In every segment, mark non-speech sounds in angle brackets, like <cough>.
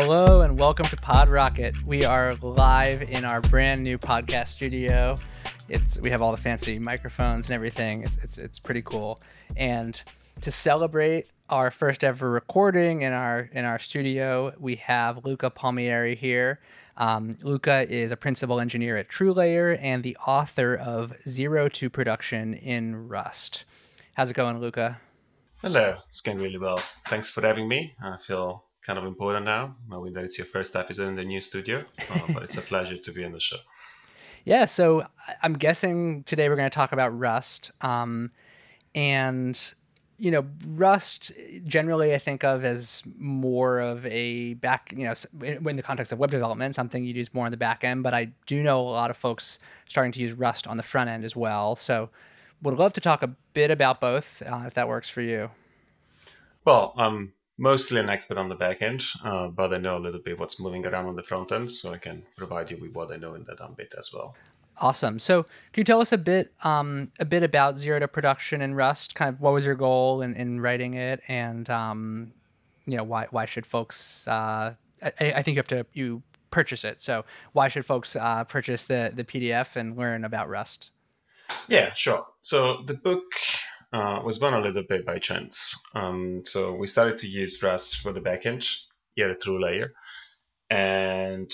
Hello and welcome to Pod Rocket. We are live in our brand new podcast studio. It's we have all the fancy microphones and everything. It's it's it's pretty cool. And to celebrate our first ever recording in our in our studio, we have Luca Palmieri here. Um, Luca is a principal engineer at TrueLayer and the author of Zero to Production in Rust. How's it going, Luca? Hello, it's going really well. Thanks for having me. I feel kind of important now, knowing that it's your first episode in the new studio. Uh, <laughs> but it's a pleasure to be on the show. Yeah, so I'm guessing today we're going to talk about Rust. Um, and, you know, Rust generally I think of as more of a back, you know, in the context of web development, something you use more on the back end. But I do know a lot of folks starting to use Rust on the front end as well. So would love to talk a bit about both uh, if that works for you. Well, um, mostly an expert on the back end, uh, but I know a little bit what's moving around on the front end, so I can provide you with what I know in that bit as well. Awesome. So, can you tell us a bit, um, a bit about Zero to Production in Rust? Kind of what was your goal in, in writing it, and um, you know why why should folks? Uh, I, I, think you have to you purchase it. So, why should folks uh, purchase the the PDF and learn about Rust? Yeah, sure. So the book uh, was born a little bit by chance. Um, so we started to use Rust for the backend here at TrueLayer, and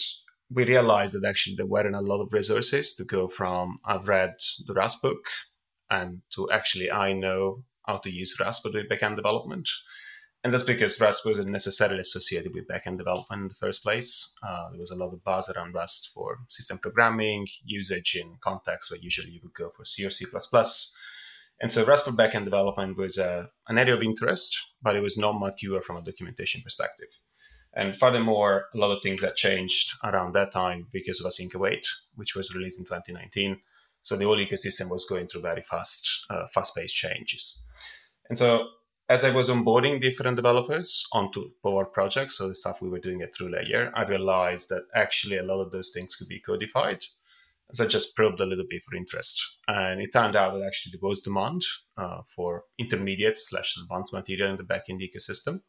we realized that actually there weren't a lot of resources to go from I've read the Rust book and to actually I know how to use Rust for the backend development. And that's because Rust wasn't necessarily associated with backend development in the first place. Uh, there was a lot of buzz around Rust for system programming, usage in contexts where usually you would go for C or C++. And so Rust for backend development was uh, an area of interest, but it was not mature from a documentation perspective. And furthermore, a lot of things had changed around that time because of Async Await, which was released in 2019. So the whole ecosystem was going through very fast, uh, fast-paced changes. And so as I was onboarding different developers onto our projects, so the stuff we were doing at TrueLayer, I realized that actually a lot of those things could be codified so I just probed a little bit for interest. And it turned out that actually there was demand uh, for intermediate slash advanced material in the backend ecosystem.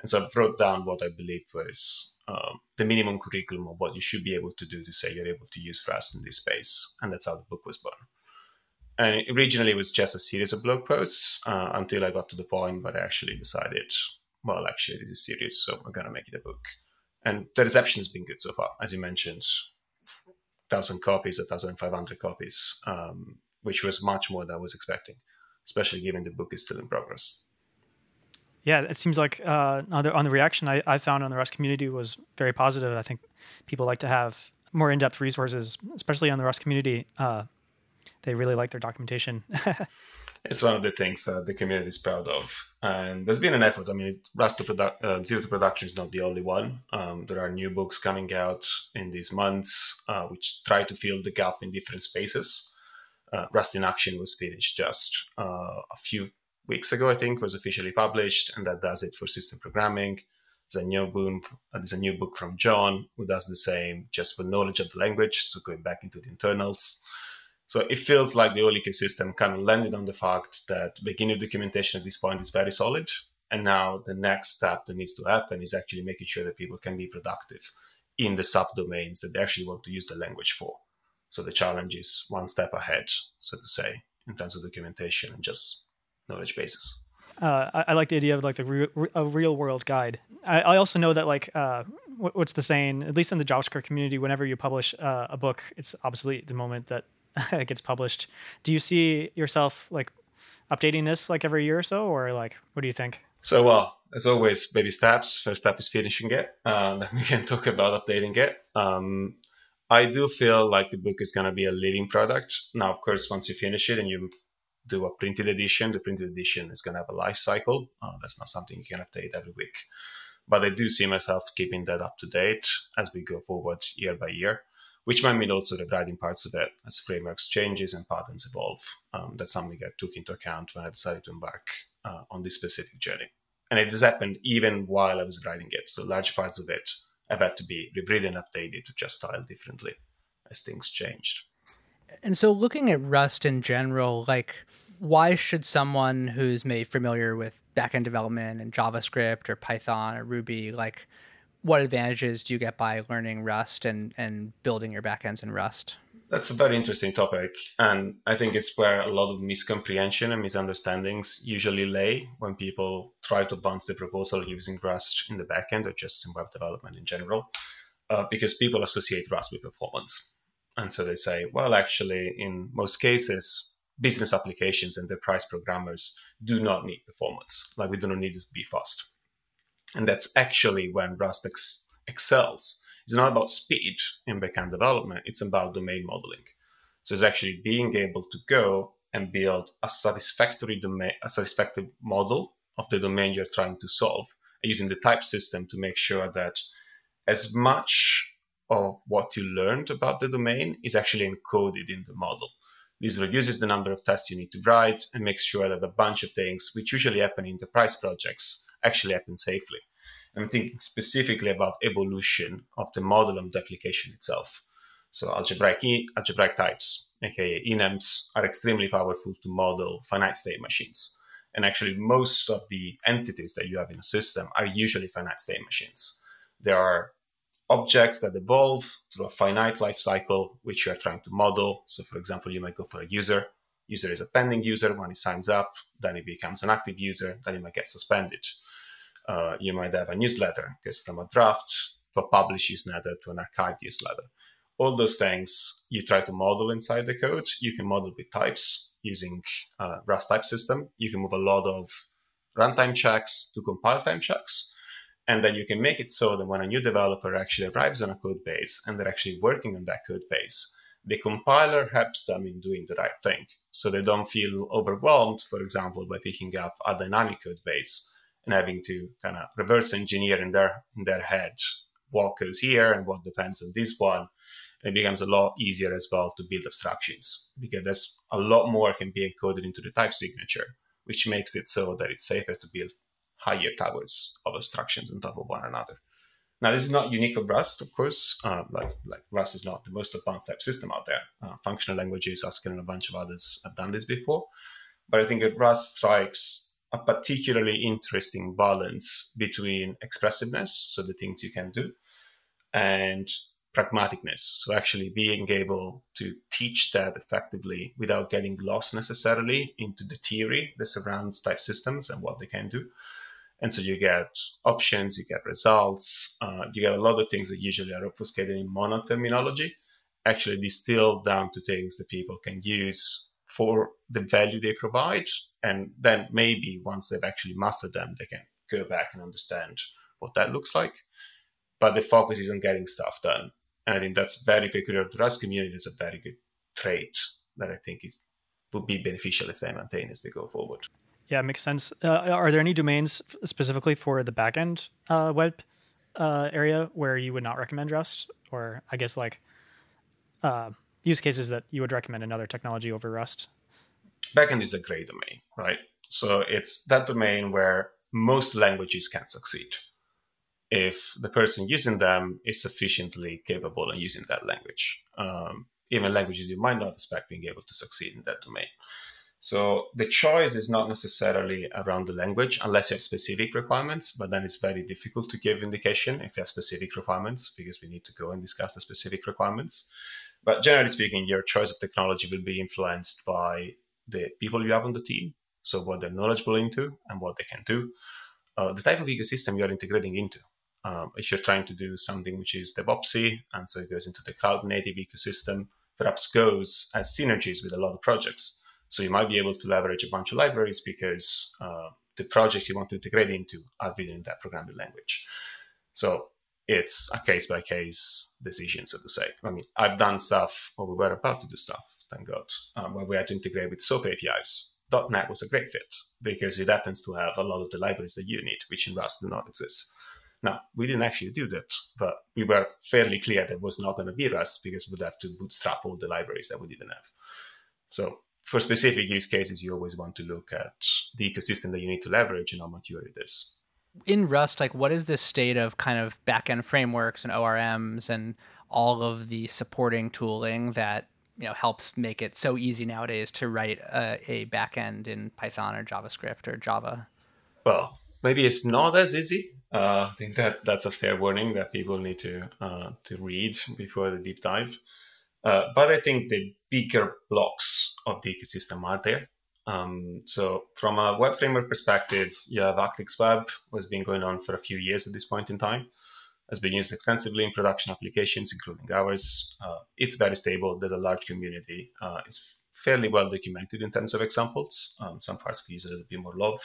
And so I wrote down what I believed was um, the minimum curriculum of what you should be able to do to say you're able to use Rust in this space. And that's how the book was born. And originally it was just a series of blog posts uh, until I got to the point where I actually decided, well, actually, this is serious, so I'm going to make it a book. And the reception has been good so far. As you mentioned, thousand copies, a thousand five hundred copies, um, which was much more than I was expecting, especially given the book is still in progress. Yeah, it seems like uh, on, the, on the reaction I, I found on the Rust community was very positive. I think people like to have more in-depth resources, especially on the Rust community. Uh, they really like their documentation. <laughs> it's one of the things that the community is proud of. And there's been an effort. I mean, Rust to produ- uh, Zero to Production is not the only one. Um, there are new books coming out in these months uh, which try to fill the gap in different spaces. Uh, Rust in Action was finished just uh, a few weeks ago, I think, was officially published, and that does it for system programming. There's a new book, uh, there's a new book from John who does the same just for knowledge of the language, so going back into the internals. So it feels like the whole ecosystem kind of landed on the fact that beginner documentation at this point is very solid. And now the next step that needs to happen is actually making sure that people can be productive in the subdomains that they actually want to use the language for. So the challenge is one step ahead, so to say, in terms of documentation and just knowledge bases. Uh, I, I, like the idea of like the re- a real world guide. I, I also know that like uh, what's the saying? At least in the JavaScript community, whenever you publish uh, a book, it's obsolete the moment that <laughs> it gets published. Do you see yourself like updating this like every year or so, or like what do you think? So well, as always, baby steps. First step is finishing it, and <laughs> then we can talk about updating it. Um, I do feel like the book is going to be a living product. Now, of course, once you finish it and you do a printed edition, the printed edition is going to have a life cycle. Uh, that's not something you can update every week. But I do see myself keeping that up to date as we go forward year by year which might mean also rewriting parts of it as frameworks changes and patterns evolve. Um, that's something I took into account when I decided to embark uh, on this specific journey. And it has happened even while I was writing it. So large parts of it have had to be rewritten and updated to just style differently as things changed. And so looking at Rust in general, like why should someone who's maybe familiar with backend development and JavaScript or Python or Ruby, like what advantages do you get by learning Rust and, and building your backends in Rust? That's a very interesting topic. And I think it's where a lot of miscomprehension and misunderstandings usually lay when people try to advance the proposal using Rust in the backend or just in web development in general, uh, because people associate Rust with performance. And so they say, well, actually, in most cases, business applications and enterprise programmers do not need performance. Like we do not need it to be fast. And that's actually when Rust ex- excels it's not about speed in backend development, it's about domain modeling. So it's actually being able to go and build a satisfactory domain, a satisfactory model of the domain you're trying to solve, using the type system to make sure that as much of what you learned about the domain is actually encoded in the model. This reduces the number of tests you need to write and makes sure that a bunch of things, which usually happen in enterprise projects, actually happen safely. I'm thinking specifically about evolution of the model of the application itself. So algebraic, algebraic types, aka enums, are extremely powerful to model finite state machines. And actually, most of the entities that you have in a system are usually finite state machines. There are objects that evolve through a finite life cycle, which you are trying to model. So, for example, you might go for a user. User is a pending user when he signs up, then he becomes an active user, then he might get suspended uh, you might have a newsletter, because from a draft to a published newsletter to an archived newsletter. All those things you try to model inside the code. You can model with types using uh, Rust type system. You can move a lot of runtime checks to compile time checks. And then you can make it so that when a new developer actually arrives on a code base and they're actually working on that code base, the compiler helps them in doing the right thing. So they don't feel overwhelmed, for example, by picking up a dynamic code base and having to kind of reverse engineer in their in their head what goes here and what depends on this one. It becomes a lot easier as well to build abstractions because there's a lot more can be encoded into the type signature, which makes it so that it's safer to build higher towers of abstractions on top of one another. Now, this is not unique of Rust, of course. Uh, like, like Rust is not the most advanced type system out there. Uh, functional languages, Haskell, and a bunch of others have done this before. But I think that Rust strikes a particularly interesting balance between expressiveness, so the things you can do, and pragmaticness. So actually being able to teach that effectively without getting lost necessarily into the theory that surrounds type systems and what they can do. And so you get options, you get results, uh, you get a lot of things that usually are obfuscated in mono terminology, actually distilled down to things that people can use for the value they provide. And then maybe once they've actually mastered them, they can go back and understand what that looks like. But the focus is on getting stuff done. And I think that's very peculiar to Rust community. It's a very good trait that I think is would be beneficial if they maintain as they go forward. Yeah, makes sense. Uh, are there any domains specifically for the backend uh, web uh, area where you would not recommend Rust, or I guess like uh, use cases that you would recommend another technology over Rust? Backend is a great domain, right? So it's that domain where most languages can succeed if the person using them is sufficiently capable in using that language. Um, even languages you might not expect being able to succeed in that domain. So the choice is not necessarily around the language unless you have specific requirements, but then it's very difficult to give indication if you have specific requirements because we need to go and discuss the specific requirements. But generally speaking, your choice of technology will be influenced by the people you have on the team. So what they're knowledgeable into and what they can do. Uh, the type of ecosystem you're integrating into. Um, if you're trying to do something which is DevOpsy, and so it goes into the cloud native ecosystem, perhaps goes as synergies with a lot of projects. So you might be able to leverage a bunch of libraries because uh, the project you want to integrate into are written in that programming language. So it's a case by case decision, so to say. I mean, I've done stuff, or we were about to do stuff, thank God, um, where we had to integrate with SOAP APIs. .NET was a great fit because it happens to have a lot of the libraries that you need, which in Rust do not exist. Now, we didn't actually do that, but we were fairly clear that was not going to be Rust because we'd have to bootstrap all the libraries that we didn't have. So for specific use cases, you always want to look at the ecosystem that you need to leverage and how mature it is in Rust, like what is the state of kind of backend frameworks and ORMs and all of the supporting tooling that you know helps make it so easy nowadays to write a, a backend in Python or JavaScript or Java? Well, maybe it's not as easy Uh, I think that that's a fair warning that people need to uh, to read before the deep dive. Uh, but I think the bigger blocks of the ecosystem are there. Um, so from a web framework perspective, you have Actix web has been going on for a few years at this point in time. Has been used extensively in production applications, including ours. Uh, it's very stable. There's a large community. Uh, it's fairly well documented in terms of examples. Um, some parts could use a bit more love,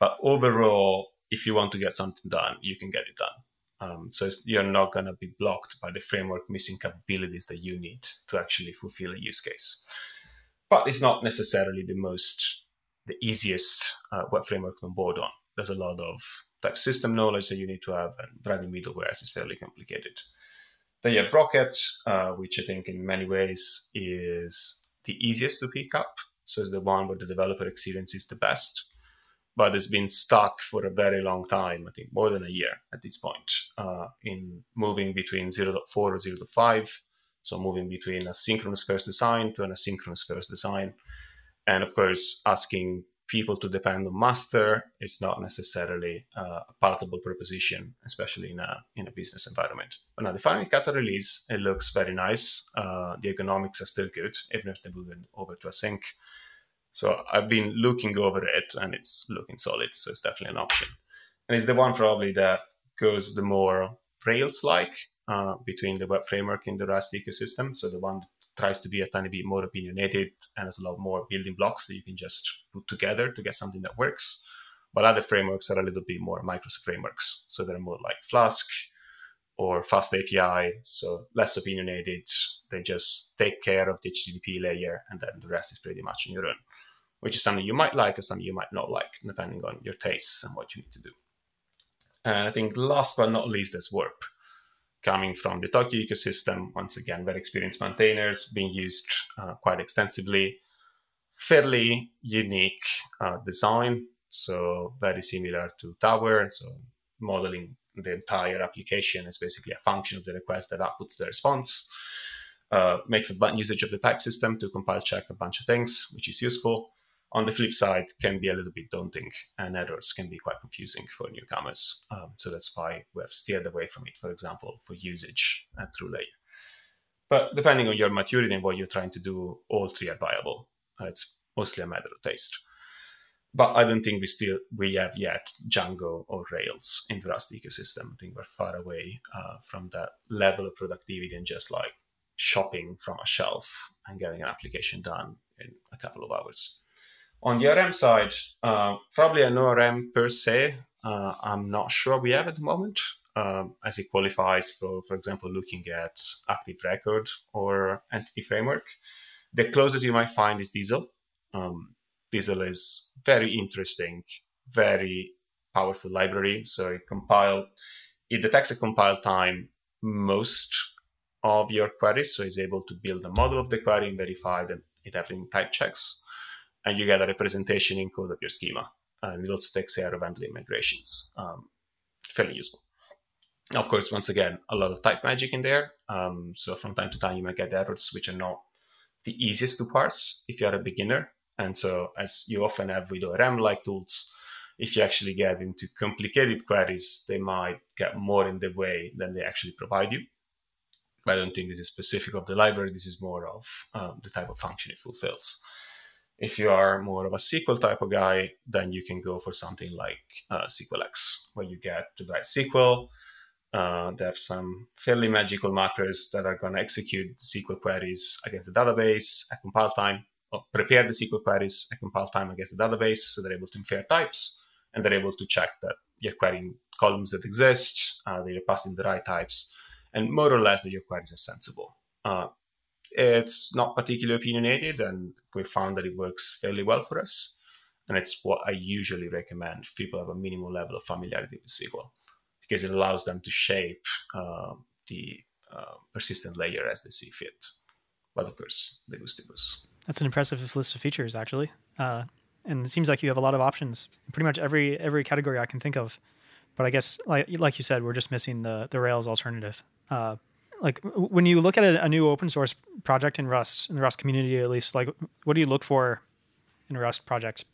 but overall, if you want to get something done, you can get it done. Um, so you're not going to be blocked by the framework missing capabilities that you need to actually fulfill a use case. But it's not necessarily the most, the easiest uh, web framework to onboard on. There's a lot of type system knowledge that you need to have, and writing middleware is fairly complicated. Then you have Rocket, uh, which I think in many ways is the easiest to pick up. So it's the one where the developer experience is the best but it's been stuck for a very long time, I think more than a year at this point, uh, in moving between 0.4 or 0.5. So moving between a synchronous first design to an asynchronous first design. And of course, asking people to depend on master is not necessarily uh, a palatable proposition, especially in a, in a business environment. But now the final cut release, it looks very nice. Uh, the ergonomics are still good, even if they're moving over to async. So I've been looking over it and it's looking solid. So it's definitely an option. And it's the one probably that goes the more Rails like uh, between the web framework and the Rust ecosystem. So the one that tries to be a tiny bit more opinionated and has a lot more building blocks that you can just put together to get something that works. But other frameworks are a little bit more micro frameworks. So they're more like Flask or Fast API. So less opinionated. They just take care of the HTTP layer and then the rest is pretty much on your own which is something you might like or something you might not like, depending on your tastes and what you need to do. And I think last but not least is Warp, coming from the Tokio ecosystem. Once again, very experienced maintainers being used uh, quite extensively. Fairly unique uh, design, so very similar to Tower. So modeling the entire application is basically a function of the request that outputs the response. Uh, makes a button usage of the type system to compile check a bunch of things, which is useful on the flip side can be a little bit daunting and errors can be quite confusing for newcomers um, so that's why we have steered away from it for example for usage TrueLayer but depending on your maturity and what you're trying to do all three are viable uh, it's mostly a matter of taste but I don't think we still we have yet Django or Rails in the Rust ecosystem. I think we're far away uh, from that level of productivity and just like shopping from a shelf and getting an application done in a couple of hours. On the ORM side, uh, probably an ORM per se, uh, I'm not sure we have at the moment, um, as it qualifies for, for example, looking at Active Record or Entity Framework. The closest you might find is Diesel. Um, Diesel is very interesting, very powerful library. So it compile, it detects a compile time most of your queries, so it's able to build a model of the query and verify that it having type checks and you get a representation in code of your schema. And it also takes care of handling migrations. Um, fairly useful. Of course, once again, a lot of type magic in there. Um, so from time to time, you might get errors which are not the easiest to parse if you are a beginner. And so, as you often have with ORM like tools, if you actually get into complicated queries, they might get more in the way than they actually provide you. But I don't think this is specific of the library. This is more of um, the type of function it fulfills. If you are more of a SQL type of guy, then you can go for something like uh, SQLX, where you get to write SQL. Uh, they have some fairly magical macros that are going to execute SQL queries against the database at compile time, or prepare the SQL queries at compile time against the database, so they're able to infer types, and they're able to check that you're querying columns that exist, uh, that you're passing the right types, and more or less that your queries are sensible. Uh, it's not particularly opinionated, and we found that it works fairly well for us. And it's what I usually recommend if people have a minimal level of familiarity with SQL, because it allows them to shape uh, the uh, persistent layer as they see fit. But of course, they to. That's an impressive list of features, actually. Uh, and it seems like you have a lot of options in pretty much every every category I can think of. But I guess, like like you said, we're just missing the the Rails alternative. Uh, like when you look at a, a, new open source project in Rust, in the Rust community at least, like what do you look for in a Rust project?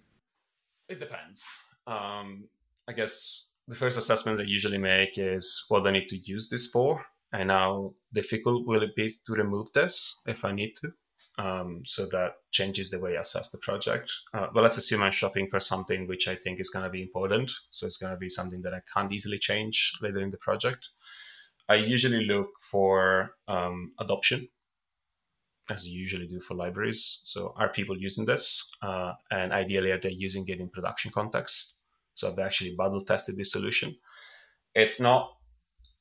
It depends. Um, I guess the first assessment I usually make is what I need to use this for, and how difficult will it be to remove this if I need to. Um, so that changes the way I assess the project. Uh, let's assume I'm shopping for something which I think is going to be important. So it's going to be something that I can't easily change later in the project. I usually look for um, adoption, as you usually do for libraries. So are people using this? Uh, and ideally, are they using it in production context? So I've actually bundle tested this solution? It's not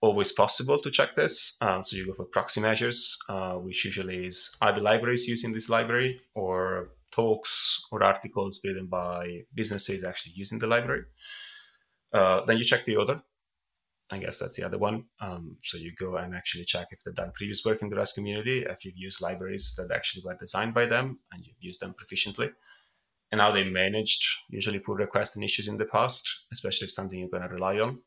always possible to check this. Um, so you go for proxy measures, uh, which usually is either libraries using this library or talks or articles written by businesses actually using the library. Uh, then you check the order. I guess that's the other one. Um, so you go and actually check if they've done previous work in the Rust community, if you've used libraries that actually were designed by them and you've used them proficiently, and how they managed usually pull requests and issues in the past, especially if something you're going to rely on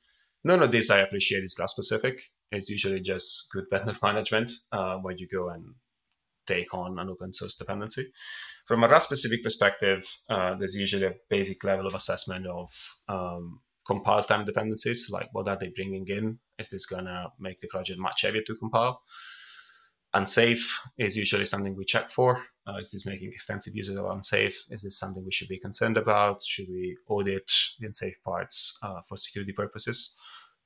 none of this I appreciate is Rust specific. It's usually just good vendor <laughs> management uh, where you go and take on an open source dependency. From a Rust specific perspective, uh, there's usually a basic level of assessment of um, compile time dependencies, like what are they bringing in? Is this gonna make the project much heavier to compile? Unsafe is usually something we check for. Uh, is this making extensive use of unsafe? Is this something we should be concerned about? Should we audit the unsafe parts uh, for security purposes?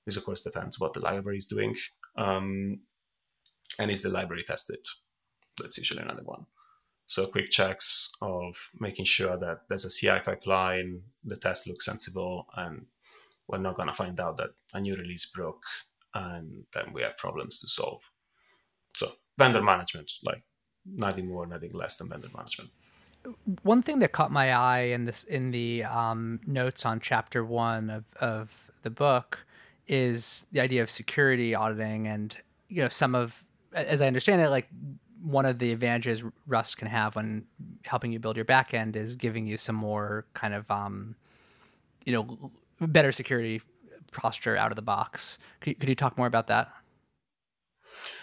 This, of course, depends what the library is doing. Um, and is the library tested? That's usually another one. So quick checks of making sure that there's a CI pipeline, the test looks sensible, and we're not going to find out that a new release broke and then we have problems to solve. So vendor management, like nothing more, nothing less than vendor management. One thing that caught my eye in this in the um, notes on chapter one of, of the book is the idea of security auditing and you know some of as I understand it, like one of the advantages Rust can have when helping you build your backend is giving you some more kind of um, you know better security posture out of the box. Could you, could you talk more about that?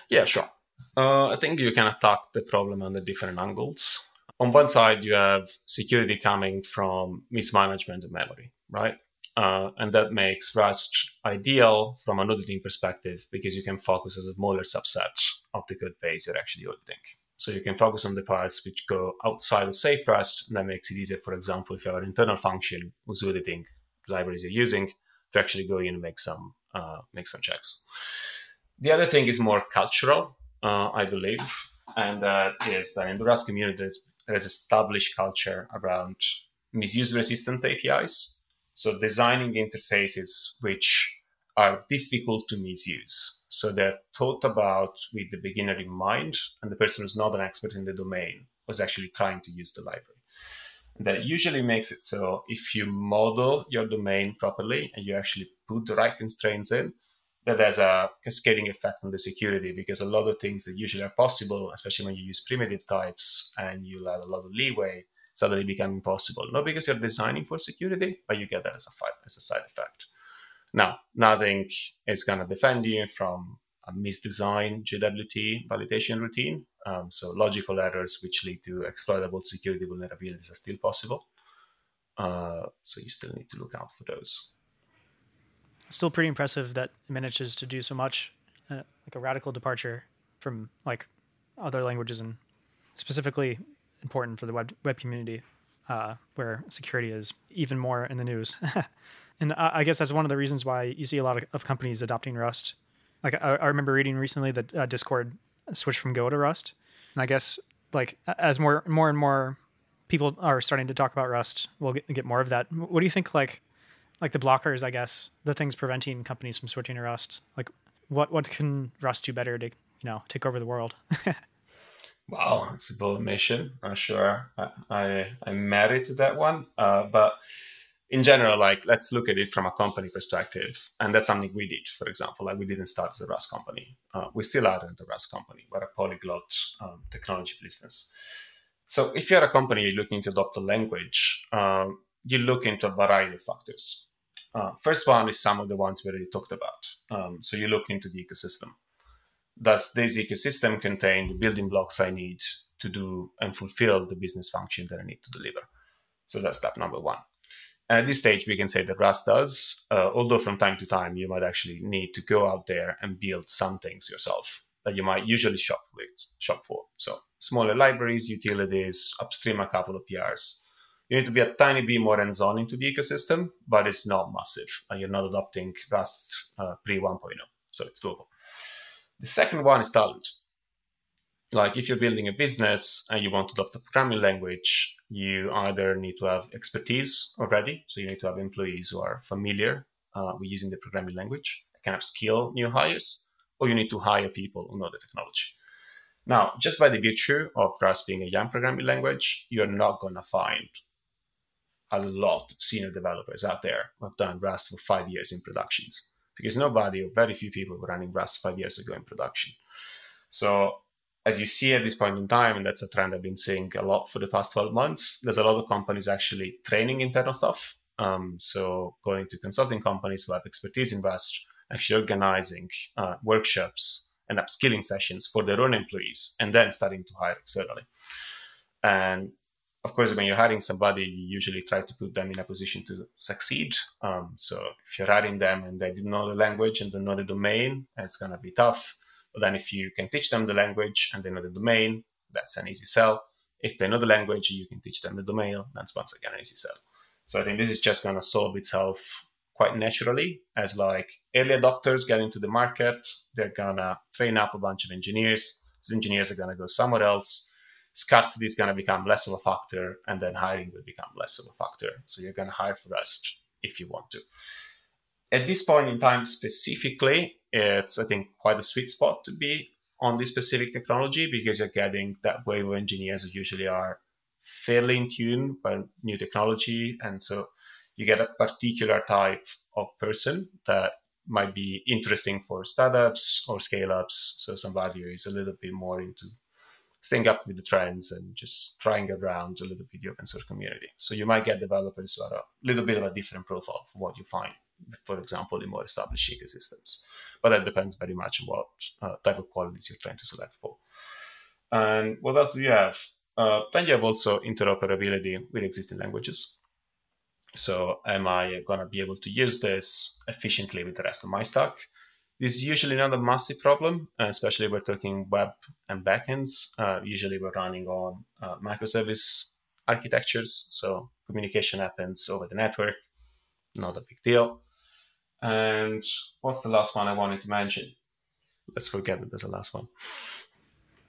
Yeah, sure. Uh, I think you can attack the problem the different angles. On one side, you have security coming from mismanagement of memory, right? Uh, and that makes Rust ideal from an auditing perspective because you can focus as a smaller subset of the code base you're actually auditing. So you can focus on the parts which go outside of safe Rust, and that makes it easier, for example, if you have an internal function who's auditing the libraries you're using, to actually go in and make some uh, make some checks. The other thing is more cultural uh, I believe, and that is that in the Rust community there's, there's established culture around misuse-resistant APIs. So designing interfaces which are difficult to misuse. So they're thought about with the beginner in mind, and the person who's not an expert in the domain was actually trying to use the library. And that usually makes it so if you model your domain properly and you actually put the right constraints in, that has a cascading effect on the security because a lot of things that usually are possible, especially when you use primitive types and you let a lot of leeway, suddenly become impossible. Not because you're designing for security, but you get that as a, as a side effect. Now, nothing is going to defend you from a misdesigned JWT validation routine. Um, so logical errors which lead to exploitable security vulnerabilities are still possible. Uh, so you still need to look out for those still pretty impressive that it manages to do so much, uh, like a radical departure from like other languages and specifically important for the web web community, uh, where security is even more in the news. <laughs> and I, I, guess that's one of the reasons why you see a lot of, of companies adopting Rust. Like I, I, remember reading recently that uh, Discord switched from Go to Rust, and I guess like as more more and more people are starting to talk about Rust, we'll get, get more of that. What do you think? Like like the blockers, I guess, the things preventing companies from switching to Rust. Like, what what can Rust do better to you know take over the world? <laughs> wow, it's a bold mission. I'm sure I I, I'm married to that one, uh, but in general, like let's look at it from a company perspective, and that's something we did. For example, like we didn't start as a Rust company. Uh, we still aren't a Rust company. We're a polyglot um, technology business. So if you're a company looking to adopt a language, um, you look into a variety of factors. Uh, first one is some of the ones we already talked about. Um, so you look into the ecosystem. Does this ecosystem contain the building blocks I need to do and fulfill the business function that I need to deliver? So that's step number one. And at this stage, we can say that Rust does, uh, although from time to time you might actually need to go out there and build some things yourself that you might usually shop with, shop for. So smaller libraries, utilities, upstream a couple of PRs. You need to be a tiny bit more hands-on into the ecosystem, but it's not massive, and you're not adopting Rust uh, pre 1.0, so it's doable. The second one is talent. Like if you're building a business and you want to adopt a programming language, you either need to have expertise already, so you need to have employees who are familiar uh, with using the programming language, kind of skill new hires, or you need to hire people who know the technology. Now, just by the virtue of Rust being a young programming language, you're not going to find a lot of senior developers out there who have done Rust for five years in productions because nobody or very few people were running Rust five years ago in production. So as you see at this point in time, and that's a trend I've been seeing a lot for the past 12 months, there's a lot of companies actually training internal stuff. Um, so going to consulting companies who have expertise in Rust, actually organizing uh, workshops and upskilling sessions for their own employees, and then starting to hire externally. And of course, when you're hiring somebody, you usually try to put them in a position to succeed. Um, so if you're hiring them and they didn't know the language and don't know the domain, it's going to be tough. But then if you can teach them the language and they know the domain, that's an easy sell. If they know the language, you can teach them the domain, that's once again an easy sell. So I think this is just going to solve itself quite naturally as like early adopters get into the market, they're going to train up a bunch of engineers. Those engineers are going to go somewhere else scarcity is going to become less of a factor and then hiring will become less of a factor. So you're going to hire for Rust if you want to. At this point in time, specifically, it's, I think, quite a sweet spot to be on this specific technology because you're getting that wave of engineers who usually are fairly in tune with new technology. And so you get a particular type of person that might be interesting for startups or scale ups. So somebody who is a little bit more into staying up with the trends and just trying around a little bit the open source community. So you might get developers who are a little bit of a different profile from what you find, for example, in more established ecosystems. But that depends very much on what uh, type of qualities you're trying to select for. And what else do you have? Uh, then you have also interoperability with existing languages. So am I going to be able to use this efficiently with the rest of my stack? This is usually not a massive problem, uh, especially we're talking web and backends. Uh, usually we're running on uh, microservice architectures, so communication happens over the network, not a big deal. And what's the last one I wanted to mention? Let's forget that there's a last one.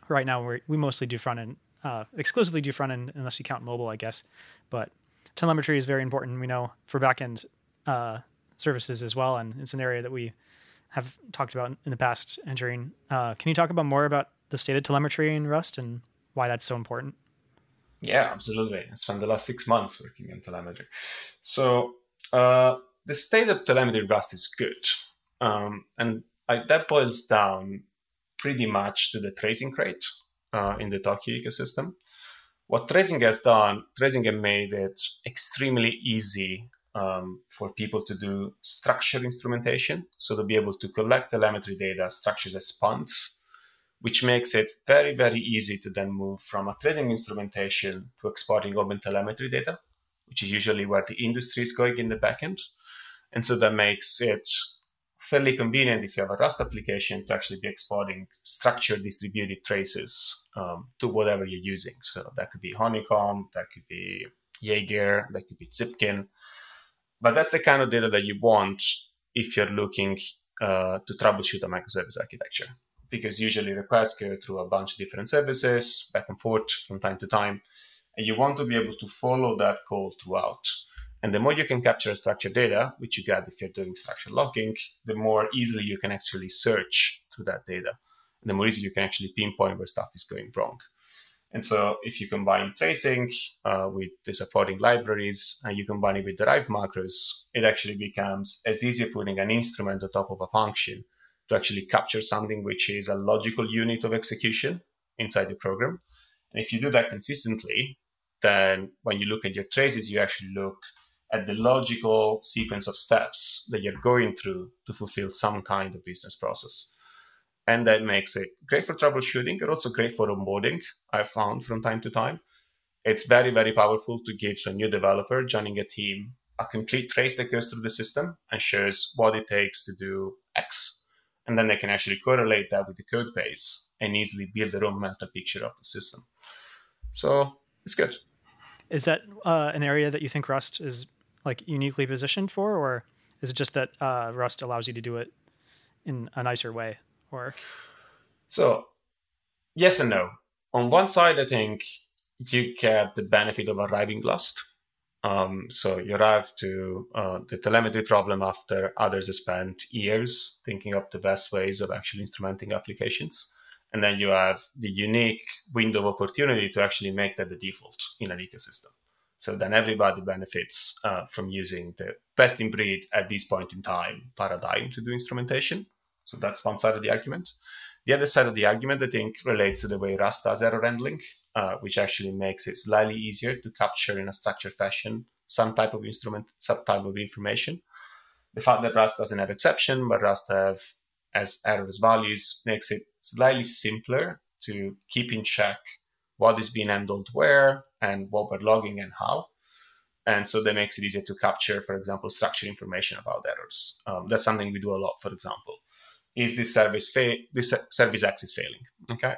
Right now, we we mostly do front end, uh, exclusively do front end, unless you count mobile, I guess. But telemetry is very important. We know for backend uh, services as well, and it's an area that we have talked about in the past entering. Uh, can you talk about more about the state of telemetry in Rust and why that's so important? Yeah, absolutely. I spent the last six months working on telemetry. So uh, the state of telemetry in Rust is good. Um, and I, that boils down pretty much to the tracing crate uh, in the Tokio ecosystem. What tracing has done, tracing has made it extremely easy um, for people to do structured instrumentation. So to be able to collect telemetry data structured as spans, which makes it very, very easy to then move from a tracing instrumentation to exporting open telemetry data, which is usually where the industry is going in the backend. And so that makes it fairly convenient if you have a Rust application to actually be exporting structured distributed traces um, to whatever you're using. So that could be Honeycomb, that could be Jaeger, that could be Zipkin. But that's the kind of data that you want if you're looking uh, to troubleshoot a microservice architecture, because usually requests go through a bunch of different services back and forth from time to time, and you want to be able to follow that call throughout. And the more you can capture structured data, which you get if you're doing structured logging, the more easily you can actually search through that data. And the more easily you can actually pinpoint where stuff is going wrong. And so if you combine tracing uh, with the supporting libraries and you combine it with derived macros, it actually becomes as easy putting an instrument on top of a function to actually capture something which is a logical unit of execution inside the program. And if you do that consistently, then when you look at your traces, you actually look at the logical sequence of steps that you're going through to fulfill some kind of business process and that makes it great for troubleshooting and also great for onboarding i've found from time to time it's very very powerful to give a new developer joining a team a complete trace that goes through the system and shows what it takes to do X. And then they can actually correlate that with the code base and easily build their own mental picture of the system. So it's good. Is that uh, an area that you think Rust is like uniquely positioned for, or is it just that uh, Rust allows you to do it in a nicer way? Or so, yes and no. On one side, I think you get the benefit of arriving last. Um, so you arrive to uh, the telemetry problem after others have spent years thinking up the best ways of actually instrumenting applications. And then you have the unique window of opportunity to actually make that the default in an ecosystem. So then everybody benefits uh, from using the best in breed at this point in time paradigm to do instrumentation. So that's one side of the argument. The other side of the argument, I think, relates to the way Rust does error handling, uh, which actually makes it slightly easier to capture in a structured fashion some type of instrument, some type of information. The fact that Rust doesn't have exception, but Rust have as errors values makes it slightly simpler to keep in check what is being handled where and what we're logging and how. And so that makes it easier to capture, for example, structured information about errors. Um, that's something we do a lot, for example. Is this service fa- this service is failing? Okay.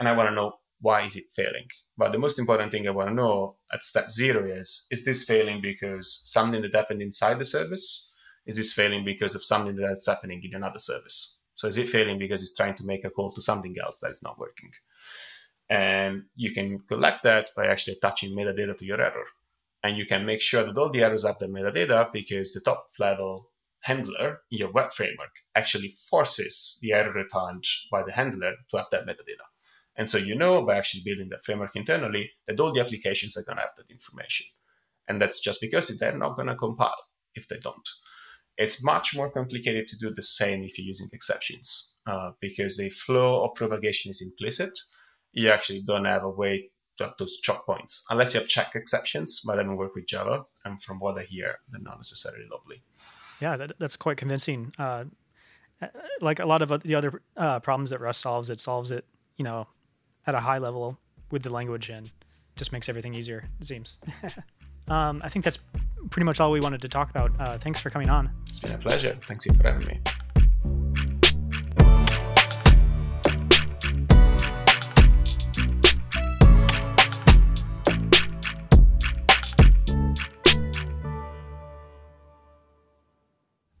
And I want to know why is it failing? But the most important thing I want to know at step zero is, is this failing because something that happened inside the service? Is this failing because of something that's happening in another service? So is it failing because it's trying to make a call to something else that is not working? And you can collect that by actually attaching metadata to your error. And you can make sure that all the errors have the metadata because the top level handler in your web framework actually forces the error returned by the handler to have that metadata. And so you know by actually building that framework internally that all the applications are going to have that information. And that's just because they're not going to compile if they don't. It's much more complicated to do the same if you're using exceptions uh, because the flow of propagation is implicit. You actually don't have a way to have those choke points unless you have check exceptions, but don't work with Java. And from what I hear, they're not necessarily lovely. Yeah, that, that's quite convincing. Uh, like a lot of the other uh, problems that Rust solves, it solves it, you know, at a high level with the language and just makes everything easier, it seems. <laughs> um, I think that's pretty much all we wanted to talk about. Uh, thanks for coming on. It's been a pleasure. Thanks for having me.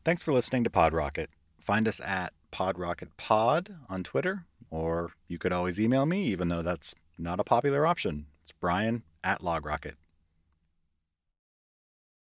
Thanks for listening to PodRocket. Find us at PodRocketPod on Twitter, or you could always email me, even though that's not a popular option. It's Brian at LogRocket.